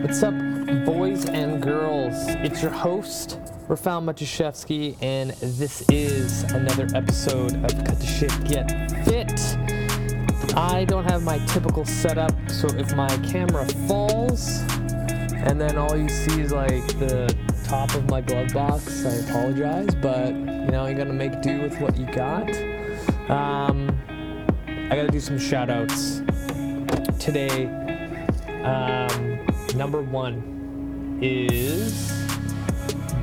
What's up, boys and girls? It's your host, Rafal Matuszewski, and this is another episode of Cut the Shit Get Fit. I don't have my typical setup, so if my camera falls and then all you see is like the top of my glove box, I apologize, but you know, you gotta make do with what you got. Um, I gotta do some shout outs today. Um, number one is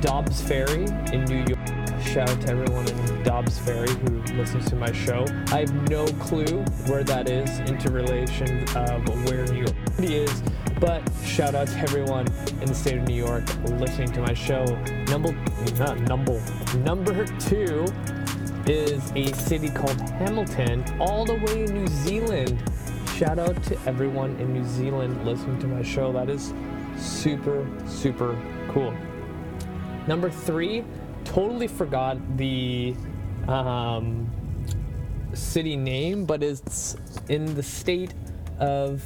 Dobbs Ferry in New York. Shout out to everyone in Dobbs Ferry who listens to my show. I have no clue where that is into relation of where New York City is, but shout out to everyone in the state of New York listening to my show. Number, not number, number two is a city called Hamilton, all the way in New Zealand. Shout out to everyone in New Zealand listening to my show. That is super, super cool. Number three, totally forgot the um, city name, but it's in the state of.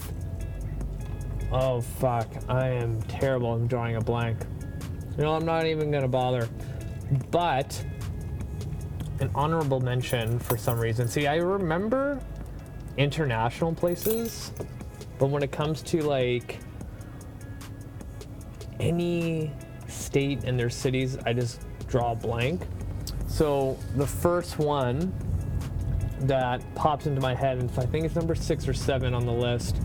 Oh, fuck. I am terrible. I'm drawing a blank. You know, I'm not even to bother. But an honorable mention for some reason. See, I remember international places, but when it comes to like any state and their cities, I just draw a blank. So the first one that pops into my head, and I think it's number six or seven on the list.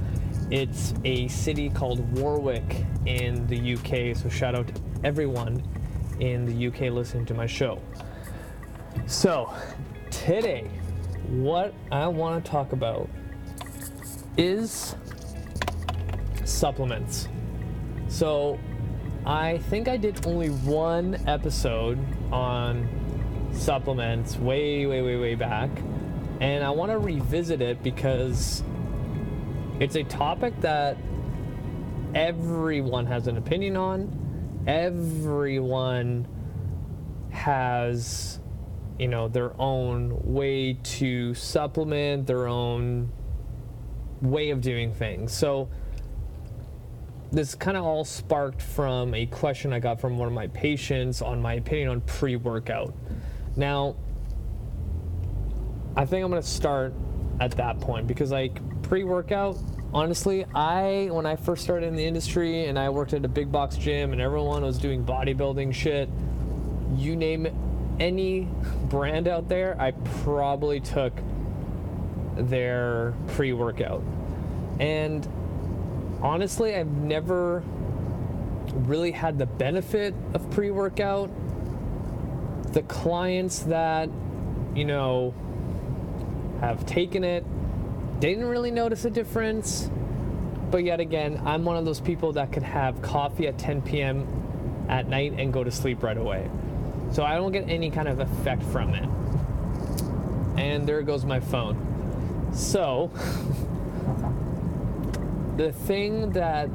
It's a city called Warwick in the UK. So shout out to everyone in the UK listening to my show. So today, what I want to talk about is supplements. So I think I did only one episode on supplements way, way, way, way back. And I want to revisit it because it's a topic that everyone has an opinion on. Everyone has, you know, their own way to supplement, their own way of doing things. So, this kind of all sparked from a question I got from one of my patients on my opinion on pre workout. Now, I think I'm going to start at that point because, like, pre workout, honestly, I, when I first started in the industry and I worked at a big box gym and everyone was doing bodybuilding shit, you name it, any brand out there, I probably took their pre workout. And honestly, I've never really had the benefit of pre workout. The clients that, you know, have taken it didn't really notice a difference. But yet again, I'm one of those people that could have coffee at 10 p.m. at night and go to sleep right away. So I don't get any kind of effect from it. And there goes my phone. So, the thing that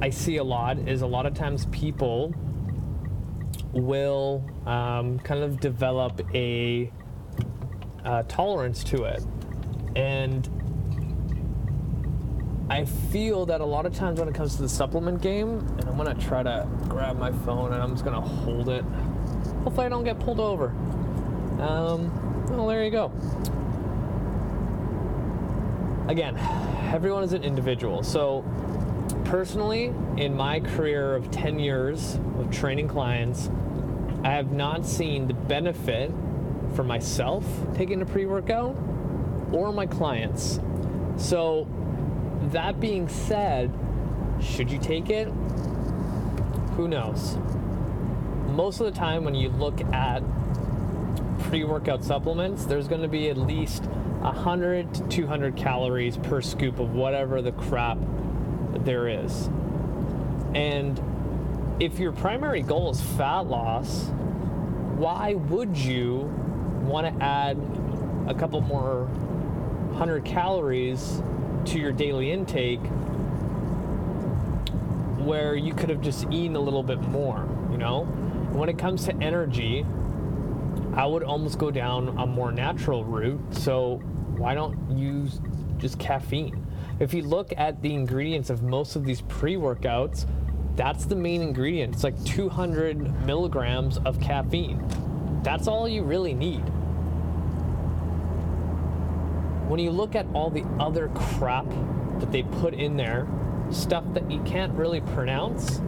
I see a lot is a lot of times people will um, kind of develop a uh, tolerance to it. And I feel that a lot of times when it comes to the supplement game, and I'm gonna try to grab my phone and I'm just gonna hold it. Hopefully, I don't get pulled over. Um, well, there you go. Again, everyone is an individual. So, personally, in my career of 10 years of training clients, I have not seen the benefit for myself taking a pre workout or my clients. So, that being said, should you take it? Who knows? Most of the time, when you look at pre workout supplements, there's going to be at least 100 to 200 calories per scoop of whatever the crap there is. And if your primary goal is fat loss, why would you want to add a couple more 100 calories to your daily intake where you could have just eaten a little bit more, you know? When it comes to energy, I would almost go down a more natural route. So why don't use just caffeine? if you look at the ingredients of most of these pre workouts, that's the main ingredient. It's like 200 milligrams of caffeine. That's all you really need. When you look at all the other crap that they put in there, stuff that you can't really pronounce,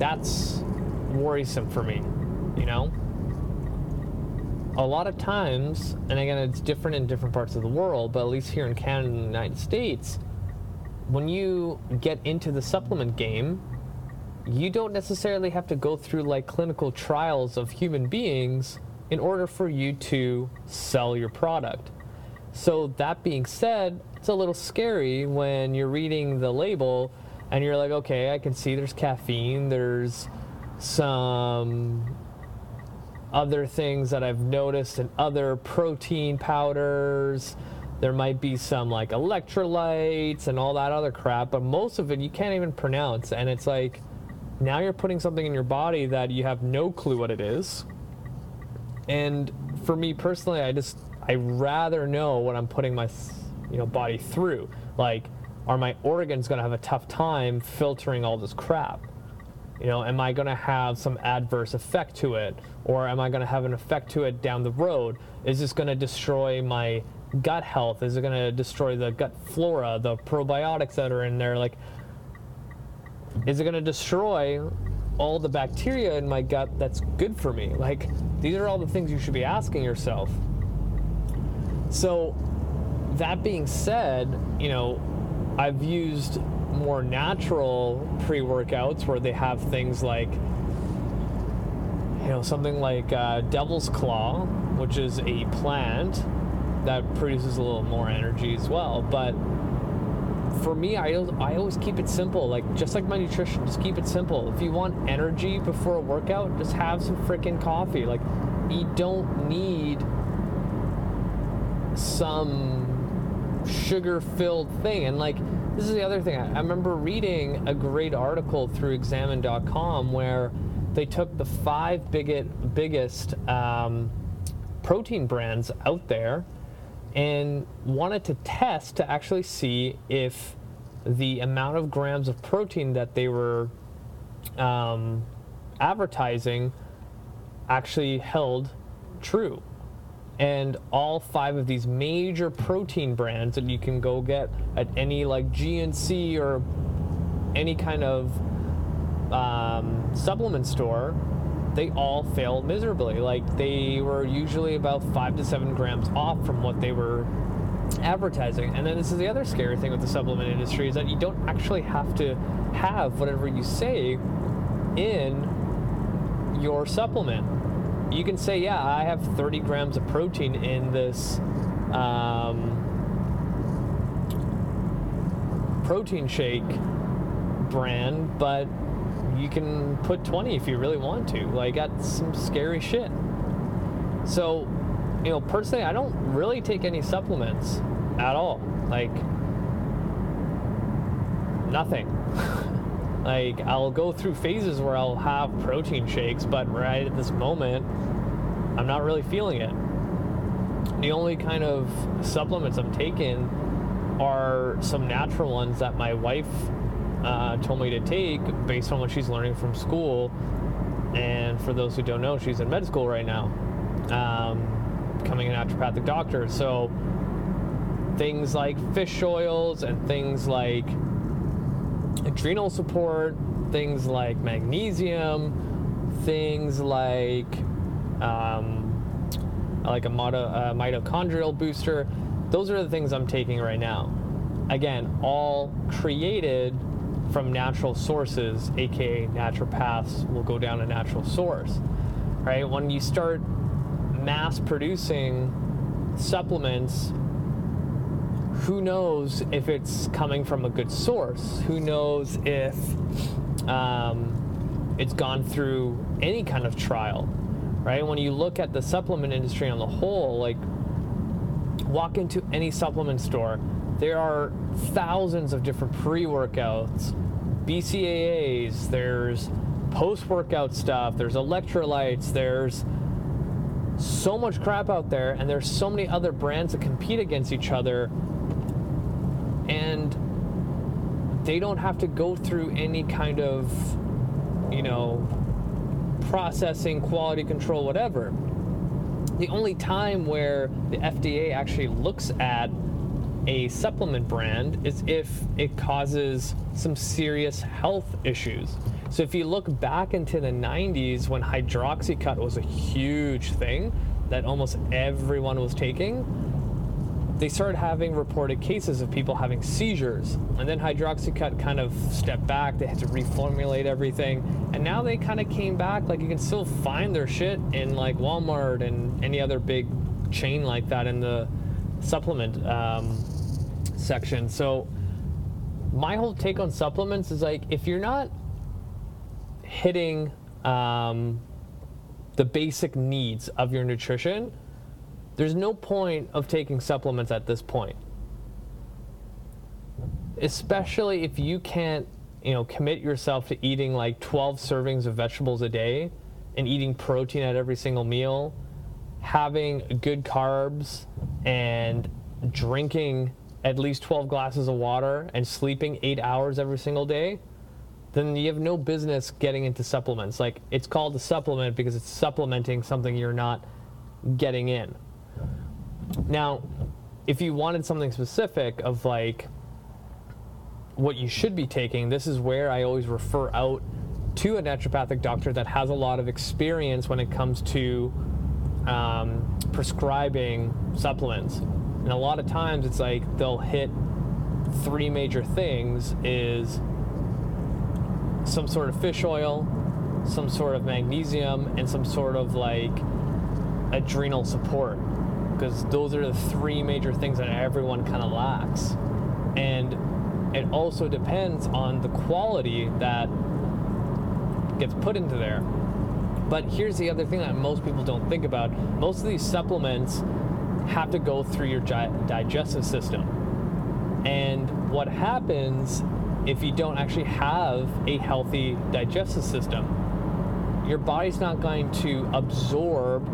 that's worrisome for me, you know? A lot of times, and again, it's different in different parts of the world, but at least here in Canada and the United States, when you get into the supplement game, you don't necessarily have to go through like clinical trials of human beings in order for you to sell your product. So, that being said, it's a little scary when you're reading the label and you're like, okay, I can see there's caffeine, there's some other things that I've noticed in other protein powders. There might be some like electrolytes and all that other crap, but most of it you can't even pronounce. And it's like, now you're putting something in your body that you have no clue what it is. And for me personally, I just I rather know what I'm putting my you know body through. Like, are my organs going to have a tough time filtering all this crap? You know, am I going to have some adverse effect to it, or am I going to have an effect to it down the road? Is this going to destroy my gut health? Is it going to destroy the gut flora, the probiotics that are in there? Like, is it going to destroy all the bacteria in my gut that's good for me? Like, these are all the things you should be asking yourself. So, that being said, you know, I've used more natural pre workouts where they have things like, you know, something like uh, Devil's Claw, which is a plant that produces a little more energy as well. But for me, I, I always keep it simple. Like, just like my nutrition, just keep it simple. If you want energy before a workout, just have some freaking coffee. Like, you don't need some sugar filled thing. And, like, this is the other thing. I, remember reading a great article through examine.com where they took the five biggest, biggest um, protein brands out there and wanted to test to actually see if the amount of grams of protein that they were um, advertising actually held true. And all five of these major protein brands that you can go get at any like GNC or any kind of um, supplement store they all failed miserably. Like they were usually about five to seven grams off from what they were advertising. And then this is the other scary thing with the supplement industry is that you don't actually have to have whatever you say in your supplement. You can say, yeah, I have 30 grams of protein in this um, protein shake brand, but you can put 20 if you really want to. Like, that's some scary shit. So, you know, personally, I don't really take any supplements at all. Like, nothing. like, I'll go through phases where I'll have protein shakes, but right at this moment, I'm not really feeling it. The only kind of supplements I'm taking are some natural ones that my wife uh, told me to take based on what she's learning from school. And for those who don't know, she's in med school right now, um, becoming a naturopathic doctor. So things like fish oils and things like adrenal support, things like magnesium, things like um, like a, mitochondrial booster. Those are the things I'm taking right now. Again, all created from natural sources, aka naturopaths will go down a natural source. Right? When you start mass producing supplements, who knows if it's coming from a good source? Who knows if um, it's gone through any kind of trial? Right? When you look at the supplement industry on the whole, like walk into any supplement store, there are thousands of different pre-workouts, BCAAs, there's post-workout stuff, there's electrolytes, there's so much crap out there and there's so many other brands that compete against each other. And they don't have to go through any kind of, you know, processing, quality control, whatever. The only time where the FDA actually looks at a supplement brand is if it causes some serious health issues. So if you look back into the 90s when hydroxycut was a huge thing that almost everyone was taking, they started having reported cases of people having seizures. And then hydroxycut kind of stepped back. They had to reformulate everything. And now they kind of came back. Like you can still find their shit in like Walmart and any other big chain like that in the supplement um, section. So my whole take on supplements is like if you're not hitting um, the basic needs of your nutrition, there's no point of taking supplements at this point. Especially if you can't, you know, commit yourself to eating like 12 servings of vegetables a day and eating protein at every single meal, having good carbs and drinking at least 12 glasses of water and sleeping 8 hours every single day then you have no business getting into supplements. Like it's called a supplement because it's supplementing something you're not getting in. Now, if you wanted something specific of like what you should be taking, this is where I always refer out to a naturopathic doctor that has a lot of experience when it comes to um, prescribing supplements. And a lot of times it's like they'll hit three major things is some sort of fish oil, some sort of magnesium, and some sort of like adrenal support. Because those are the three major things that everyone kind of lacks. And it also depends on the quality that gets put into there. But here's the other thing that most people don't think about most of these supplements have to go through your digestive system. And what happens if you don't actually have a healthy digestive system. Your body's not going to absorb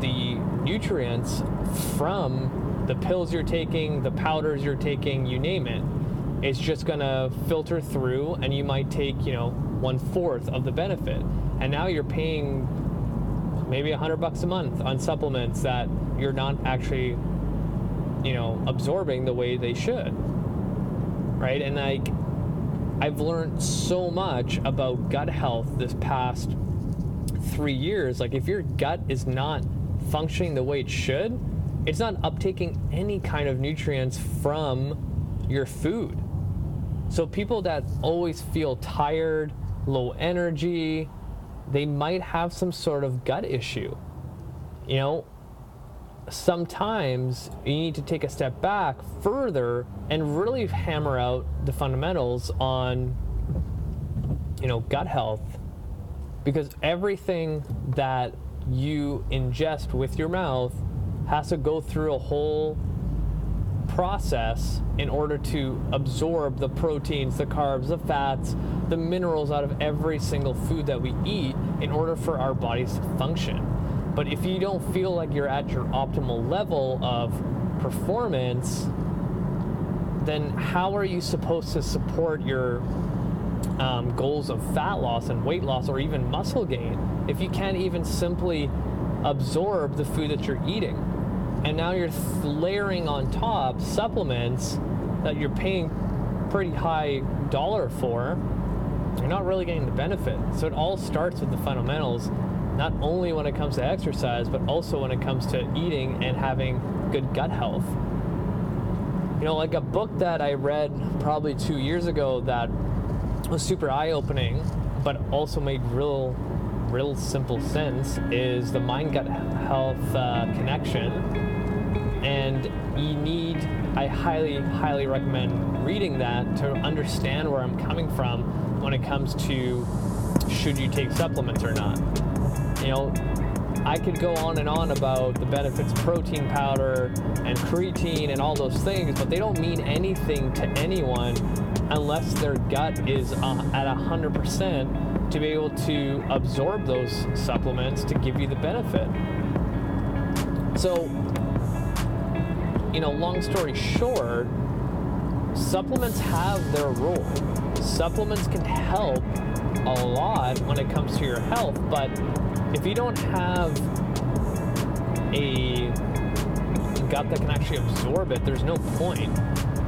the nutrients from the pills you're taking, the powders you're taking, you name it. It's just to filter through, and you might take, you know, one fourth of the benefit. And now you're paying maybe a hundred bucks a month on supplements that you're not actually, you know, absorbing the way they should right? And like, I've learned so much about gut health this past three years. Like, if your gut is not functioning the way it should, it's not uptaking any kind of nutrients from your food. So, people that always feel tired, low energy, they might have some sort of gut issue. You know, sometimes you need to take a step back further and really hammer out the fundamentals on you know gut health because everything that you ingest with your mouth has to go through a whole process in order to absorb the proteins, the carbs, the fats, the minerals out of every single food that we eat in order for our bodies to function. But if you don't feel like you're at your optimal level of performance, then how are you supposed to support your um, goals of fat loss and weight loss or even muscle gain if you can't even simply absorb the food that you're eating? And now you're layering on top supplements that you're paying pretty high dollar for. You're not really getting the benefit. So it all starts with the fundamentals not only when it comes to exercise, but also when it comes to eating and having good gut health. You know, like a book that I read probably two years ago that was super eye opening, but also made real, real simple sense is the mind gut health uh, connection. And you need, I highly, highly recommend reading that to understand where I'm coming from when it comes to should you take supplements or not. You know, I could go on and on about the benefits of protein powder and creatine and all those things, but they don't mean anything to anyone unless their gut is uh, at 100% to be able to absorb those supplements to give you the benefit. So, you know, long story short, supplements have their role. Supplements can help a lot when it comes to your health, but if you don't have a gut that can actually absorb it, there's no point.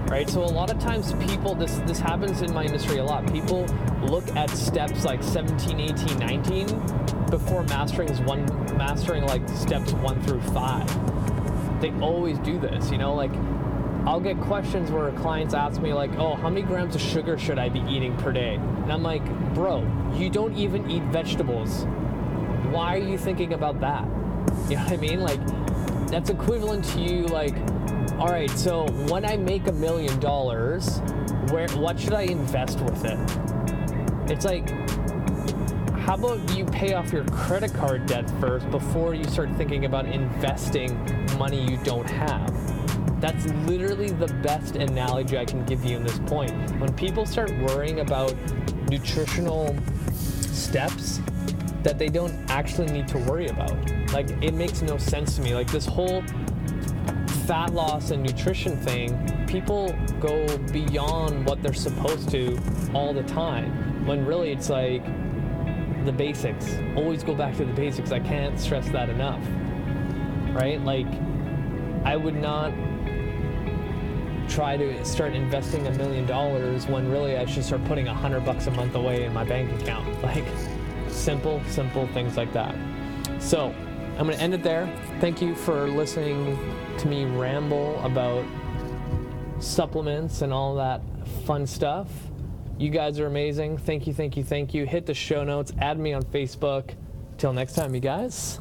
Right? So a lot of times people this this happens in my industry a lot. People look at steps like 17, 18, 19 before mastering is one mastering like steps 1 through 5. They always do this, you know, like I'll get questions where clients ask me like, "Oh, how many grams of sugar should I be eating per day?" And I'm like, "Bro, you don't even eat vegetables. Why are you thinking about that?" You know what I mean? Like that's equivalent to you like, "All right, so when I make a million dollars, where what should I invest with it?" It's like how about you pay off your credit card debt first before you start thinking about investing money you don't have? That's literally the best analogy I can give you in this point. When people start worrying about nutritional steps that they don't actually need to worry about, like it makes no sense to me. Like this whole fat loss and nutrition thing, people go beyond what they're supposed to all the time. When really it's like the basics. Always go back to the basics. I can't stress that enough. Right? Like, I would not try to start investing a million dollars when really I should start putting a hundred bucks a month away in my bank account. Like simple, simple things like that. So I'm gonna end it there. Thank you for listening to me ramble about supplements and all that fun stuff. You guys are amazing. Thank you, thank you, thank you. Hit the show notes, add me on Facebook. Till next time, you guys.